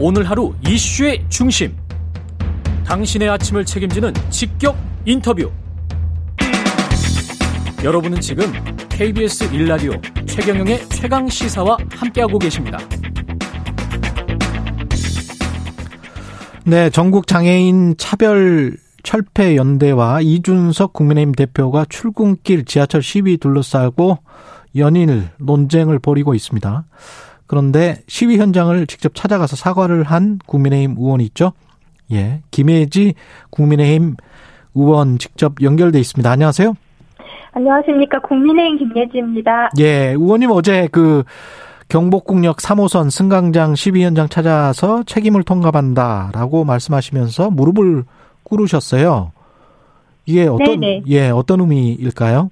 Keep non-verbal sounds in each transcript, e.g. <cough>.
오늘 하루 이슈의 중심. 당신의 아침을 책임지는 직격 인터뷰. 여러분은 지금 KBS 일라디오 최경영의 최강 시사와 함께하고 계십니다. 네, 전국 장애인 차별 철폐 연대와 이준석 국민의힘 대표가 출근길 지하철 시위 둘러싸고 연일 논쟁을 벌이고 있습니다. 그런데 시위 현장을 직접 찾아가서 사과를 한 국민의힘 의원이 있죠. 예. 김혜지 국민의힘 의원 직접 연결돼 있습니다. 안녕하세요. 안녕하십니까. 국민의힘 김예지입니다. 예. 의원님 어제 그 경복궁역 3호선 승강장 시위 현장 찾아서 책임을 통감한다라고 말씀하시면서 무릎을 꿇으셨어요. 이게 어떤 네네. 예, 어떤 의미일까요?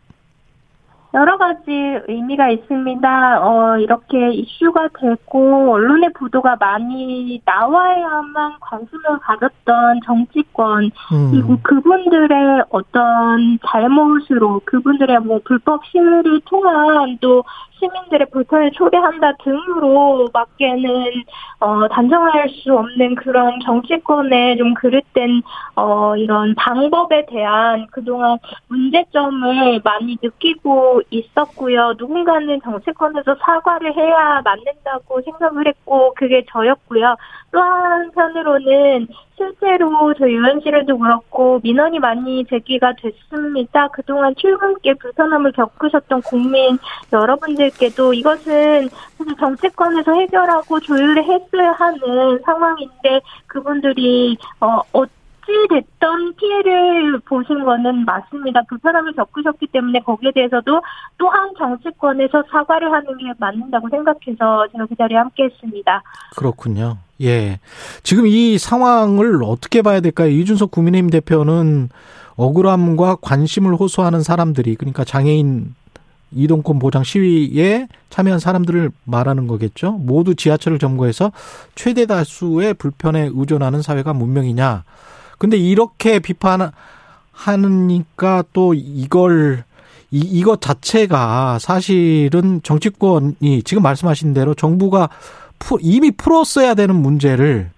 여러 가지 의미가 있습니다. 어, 이렇게 이슈가 되고 언론의 보도가 많이 나와야만 관심을 가졌던 정치권 음. 그리고 그분들의 어떤 잘못으로 그분들의 뭐 불법 시위를 통한 또 시민들의 불편을 초래한다 등으로 밖에는 어, 단정할 수 없는 그런 정치권의 좀 그릇된 어, 이런 방법에 대한 그동안 문제점을 많이 느끼고 있었고요. 누군가는 정치권에서 사과를 해야 맞는다고 생각을 했고 그게 저였고요. 또 한편으로는 실제로 저희 의원실에도 그렇고 민원이 많이 제기가 됐습니다. 그동안 출근길 불편함을 겪으셨던 국민 여러분들께도 이것은 정치권에서 해결하고 조율했어야 하는 상황인데 그분들이 어, 어찌됐던 피해를 보신 거는 맞습니다. 불편함을 겪으셨기 때문에 거기에 대해서도 또한 정치권에서 사과를 하는 게 맞는다고 생각해서 제가 그 자리에 함께 했습니다. 그렇군요. 예. 지금 이 상황을 어떻게 봐야 될까요? 이준석 국민의힘 대표는 억울함과 관심을 호소하는 사람들이 그러니까 장애인 이동권 보장 시위에 참여한 사람들을 말하는 거겠죠. 모두 지하철을 점거해서 최대 다수의 불편에 의존하는 사회가 문명이냐. 근데 이렇게 비판하니까 또 이걸 이, 이것 자체가 사실은 정치권이 지금 말씀하신 대로 정부가 이미 풀었어야 되는 문제를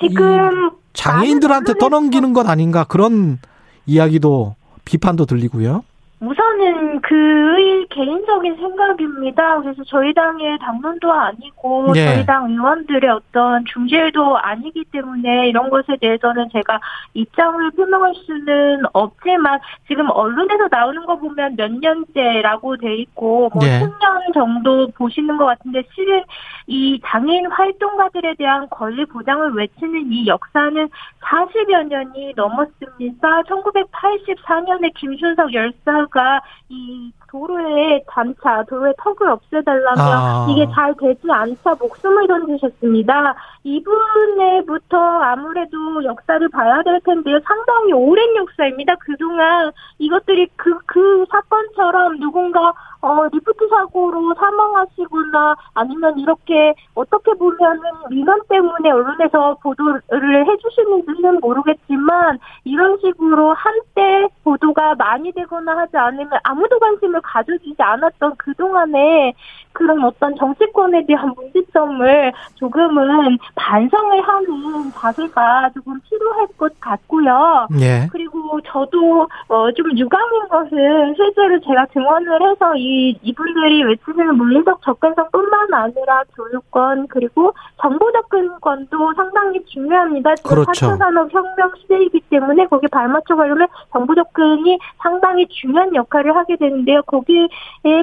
지금 장애인들한테 떠넘기는 것 아닌가 그런 이야기도 비판도 들리고요. 우선은 그의 개인적인 생각입니다. 그래서 저희 당의 당론도 아니고 네. 저희 당 의원들의 어떤 중재도 아니기 때문에 이런 것에 대해서는 제가 입장을 표명할 수는 없지만 지금 언론에서 나오는 거 보면 몇 년째라고 돼 있고 뭐 네. 10년 정도 보시는 것 같은데 실은 이 장애인 활동가들에 대한 권리 보장을 외치는 이 역사는 40여 년이 넘었습니다. 1984년에 김순석 열사 가 이 도로에 단차, 도로에 턱을 없애달라며 아. 이게 잘 되지 않자 목숨을 던지셨습니다. 이분에부터 아무래도 역사를 봐야 될 텐데요. 상당히 오랜 역사입니다. 그동안 이것들이 그, 그 사건처럼 누군가 어, 리프트 사고로 사망하시거나 아니면 이렇게 어떻게 보면은 민원 때문에 언론에서 보도를 해주시는지는 모르겠지만 이런 식으로 한때 보도가 많이 되거나 하지 않으면 아무도 관심을 가져주지 않았던 그동안에 그런 어떤 정치권에 대한 문제점을 조금은 반성을 하는 자세가 조금 필요할 것 같고요. 예. 그리고 저도 어, 좀 유감인 것은 실제로 제가 증언을 해서 이 이분들이 외치는 물리적 접근성뿐만 아니라 교육권 그리고 정보 접근권도 상당히 중요합니다. 지금 그렇죠. 4차 산업 혁명 시대이기 때문에 거기에 발맞춰 가려면 정보 접근이 상당히 중요한 역할을 하게 되는데요. 거기에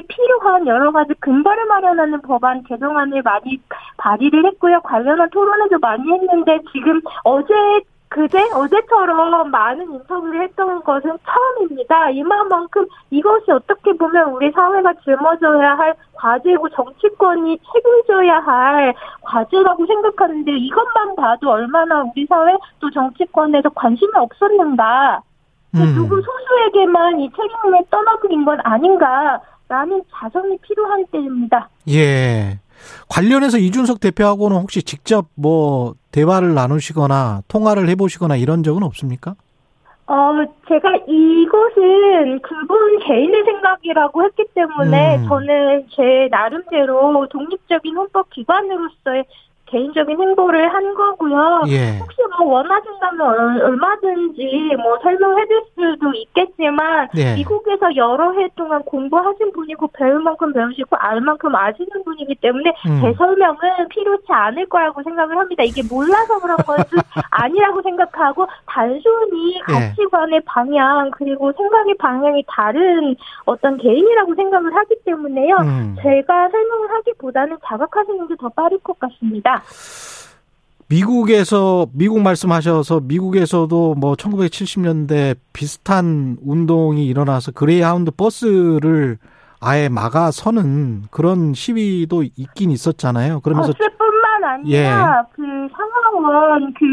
필요한 여러 가지 처벌을 마련하는 법안 개정안을 많이 발의를 했고요. 관련한 토론회도 많이 했는데 지금 어제 그제 어제처럼 많은 인터뷰를 했던 것은 처음입니다. 이만큼 이것이 어떻게 보면 우리 사회가 짊어져야 할 과제고 정치권이 책임져야 할 과제라고 생각하는데 이것만 봐도 얼마나 우리 사회 또 정치권에서 관심이 없었는가. 음. 누구 소수에게만 이 책임을 떠넘긴 건 아닌가. 라는 자성이 필요한 때입니다. 예. 관련해서 이준석 대표하고는 혹시 직접 뭐 대화를 나누시거나 통화를 해보시거나 이런 적은 없습니까? 어, 제가 이것은 그분 개인의 생각이라고 했기 때문에 음. 저는 제 나름대로 독립적인 헌법 기관으로서의 개인적인 행보를 한 거고요. 예. 혹시 뭐 원하신다면 얼마든지 뭐 설명해줄 수도 있겠지만 예. 미국에서 여러 해 동안 공부하신 분이고 배울 만큼 배우시고 알 만큼 아시는 분이기 때문에 음. 제 설명은 필요치 않을 거라고 생각을 합니다. 이게 몰라서 그런 것은 <laughs> 아니라고 생각하고 단순히 예. 가치관의 방향 그리고 생각의 방향이 다른 어떤 개인이라고 생각을 하기 때문에요. 음. 제가 설명을 하기보다는 자각하시는 게 더 빠를 것 같습니다. 미국에서 미국 말씀하셔서 미국에서도 뭐 1970년대 비슷한 운동이 일어나서 그레이하운드 버스를 아예 막아서는 그런 시위도 있긴 있었잖아요. 그러면서 버스뿐만 아니라 예. 그 상하원 그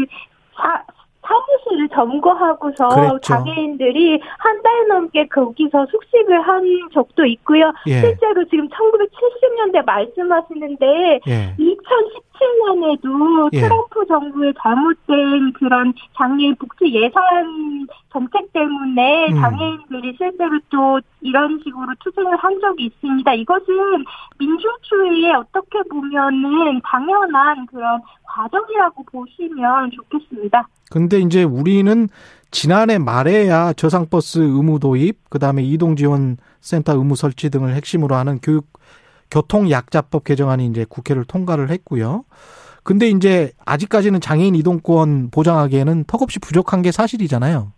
사, 사무실을 점거하고서 그랬죠. 장애인들이 한 달 넘게 거기서 숙식을 한 적도 있고요. 예. 실제로 지금 1970년대 말씀하시는데 예. 2017년에도 예. 트럼프 정부의 잘못된 그런 장애인 복지 예산 정책 때문에 음. 장애인들이 실제로 또 이런 식으로 투쟁을 한 적이 있습니다. 이것은 민주주의에 어떻게 보면은 당연한 그런 과정이라고 보시면 좋겠습니다. 근데 이제 우리는 지난해 말에야 저상버스 의무 도입, 그 다음에 이동지원센터 의무 설치 등을 핵심으로 하는 교육 교통약자법 개정안이 이제 국회를 통과를 했고요. 근데 이제 아직까지는 장애인 이동권 보장하기에는 턱없이 부족한 게 사실이잖아요.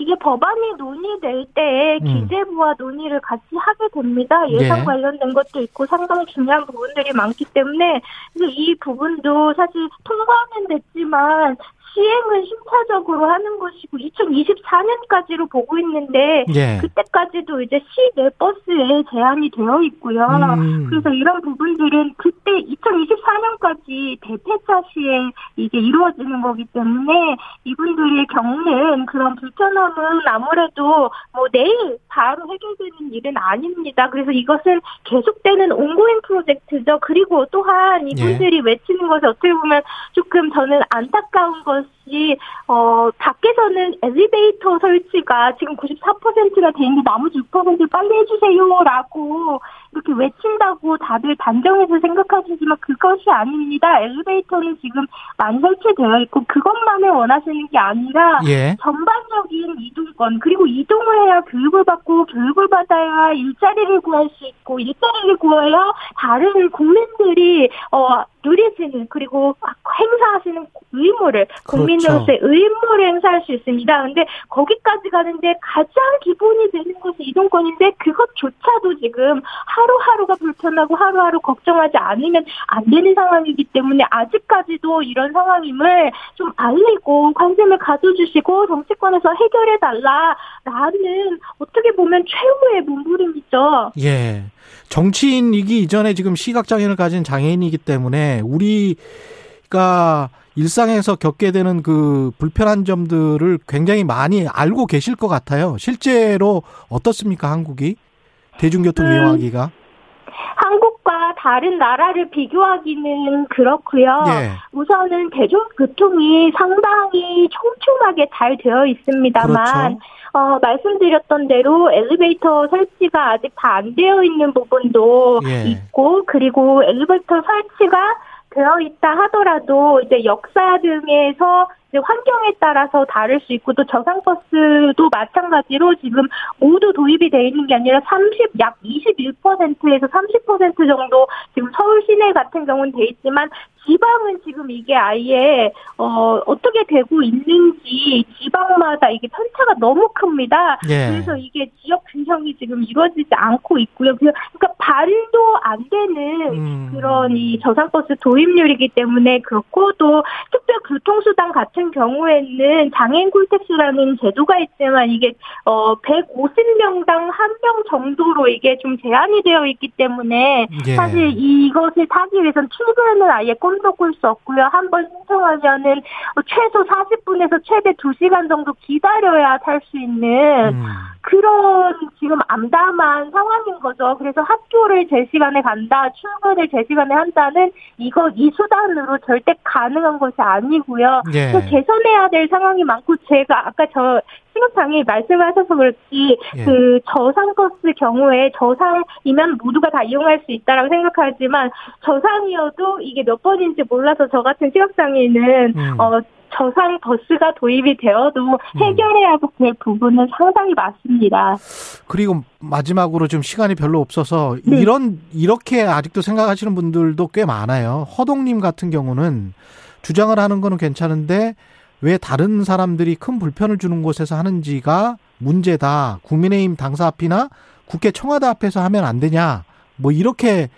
이게 법안이 논의될 때 음. 기재부와 논의를 같이 하게 됩니다. 예산 예. 관련된 것도 있고 상당히 중요한 부분들이 많기 때문에 이 부분도 사실 통과는 됐지만 시행은 심차적으로 하는 것이고 2024년까지로 보고 있는데 예. 그때까지도 이제 시내 버스에 제한이 되어 있고요. 음. 그래서 이런 부분들은 그때 2024년까지 대폐차 시에 이게 이루어지는 거기 때문에 이분들이 겪는 그런 불편함은 아무래도 뭐 내일 바로 해결되는 일은 아닙니다. 그래서 이것은 계속되는 온고잉 프로젝트죠. 그리고 또한 이분들이 예. 외치는 것이 어떻게 보면 조금 저는 안타까운 것 것이 어 밖에서는 엘리베이터 설치가 지금 94%가 돼 있는데 나머지 6%를 빨리 해주세요라고 이렇게 외친다고 다들 단정해서 생각하시지만 그것이 아닙니다. 엘리베이터는 지금 많이 설치되어 있고 그것만을 원하시는 게 아니라 예. 전반적인 이동권 그리고 이동을 해야 교육을 받고 교육을 받아야 일자리를 구할 수 있고 일자리를 구해야 다른 국민들이 어 누리시는 그리고 행사하시는 의무를 그렇죠. 국민으로서의 의무를 행사할 수 있습니다. 근데 거기까지 가는데 가장 기본이 되는 것이 이동권인데 그것조차도 지금 하루하루가 불편하고 하루하루 걱정하지 않으면 안 되는 상황이기 때문에 아직까지도 이런 상황임을 좀 알리고 관심을 가져주시고 정치권에서 해결해 달라라는 어떻게 보면 최후의 몸부림이죠. 예. 정치인이기 이전에 지금 시각장애를 가진 장애인이기 때문에 우리가 일상에서 겪게 되는 그 불편한 점들을 굉장히 많이 알고 계실 것 같아요. 실제로 어떻습니까, 한국이? 대중교통 음, 이용하기가? 한국과 다른 나라를 비교하기는 그렇고요. 예. 우선은 대중교통이 상당히 촘촘하게 잘 되어 있습니다만 그렇죠. 어, 말씀드렸던 대로 엘리베이터 설치가 아직 다 안 되어 있는 부분도 예. 있고 그리고 엘리베이터 설치가 되어 있다 하더라도 이제 역사 등에서 환경에 따라서 다를 수 있고 또 저상 버스도 마찬가지로 지금 모두 도입이 돼 있는 게 아니라 30, 약 21%에서 30% 정도 지금 서울 시내 같은 경우는 돼 있지만 지방은 지금 이게 아예 어 어떻게 되고 있는지 지방마다 이게 편차가 너무 큽니다. 예. 그래서 이게 지역 균형이 지금 이루어지지 않고 있고요. 그러니까 반도 안 되는 음. 그런 이 저상버스 도입률이기 때문에 그렇고 또 특별 교통수단 같은 경우에는 장애인 콜택스라는 제도가 있지만 이게 어 150명당 한 명 정도로 이게 좀 제한이 되어 있기 때문에 예. 사실 이것을 타기 위해서는 출근을 아예 꼼도 꿀 수 없고요. 한 번 신청하면은 최소 40분에서 최대 2시간 정도 기다려야 탈 수 있는 음. 그런 지금 암담한 상황인 거죠. 그래서 학교를 제 시간에 간다, 출근을 제 시간에 한다는 이거 이 수단으로 절대 가능한 것이 아니고요. 예. 개선해야 될 상황이 많고 제가 아까 저 시각장애 말씀하셔서 그렇지 예. 그 저상버스 경우에 저상이면 모두가 다 이용할 수 있다라고 생각하지만 저상이어도 이게 몇 번인지 몰라서 저 같은 시각장애인은 음. 어 저상 버스가 도입이 되어도 해결해야 될 부분은 상당히 많습니다. 그리고 마지막으로 좀 시간이 별로 없어서 네. 이런 이렇게 아직도 생각하시는 분들도 꽤 많아요. 허동님 같은 경우는 주장을 하는 거는 괜찮은데 왜 다른 사람들이 큰 불편을 주는 곳에서 하는지가 문제다. 국민의힘 당사 앞이나 국회 청와대 앞에서 하면 안 되냐. 뭐 이렇게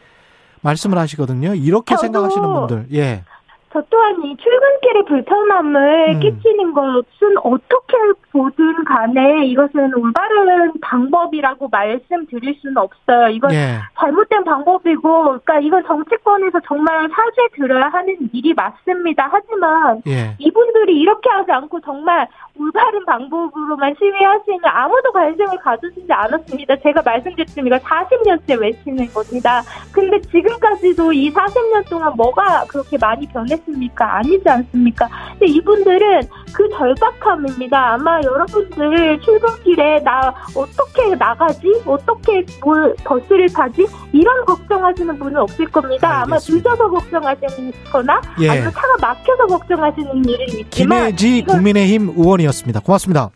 말씀을 하시거든요. 이렇게 생각하시는 분들. 예. 저 또한 이 출근길의 불편함을 음. 끼치는 것은 어떻게 보든 간에 이것은 올바른 방법이라고 말씀드릴 수는 없어요. 이건 예. 잘못된 방법이고, 그러니까 이건 정치권에서 정말 사죄 들어야 하는 일이 맞습니다. 하지만 예. 이분들이 이렇게 하지 않고 정말 올바른 방법으로만 시위하시면 아무도 관심을 가져주지 않았습니다. 제가 말씀드렸지만 이거 40년째 외치는 겁니다. 근데 지금까지도 이 40년 동안 뭐가 그렇게 많이 변했 습니까? 아니지 않습니까? 근데 이분들은 그 절박함입니다. 아마 여러분들 출근길에 나 어떻게 나가지? 어떻게 뭘 버스를 타지? 이런 걱정하시는 분은 없을 겁니다. 아마 알겠습니다. 늦어서 걱정하시는 거나 예. 아니면 차가 막혀서 걱정하시는 일은 있지만 김혜지 국민의힘 의원이었습니다. 고맙습니다.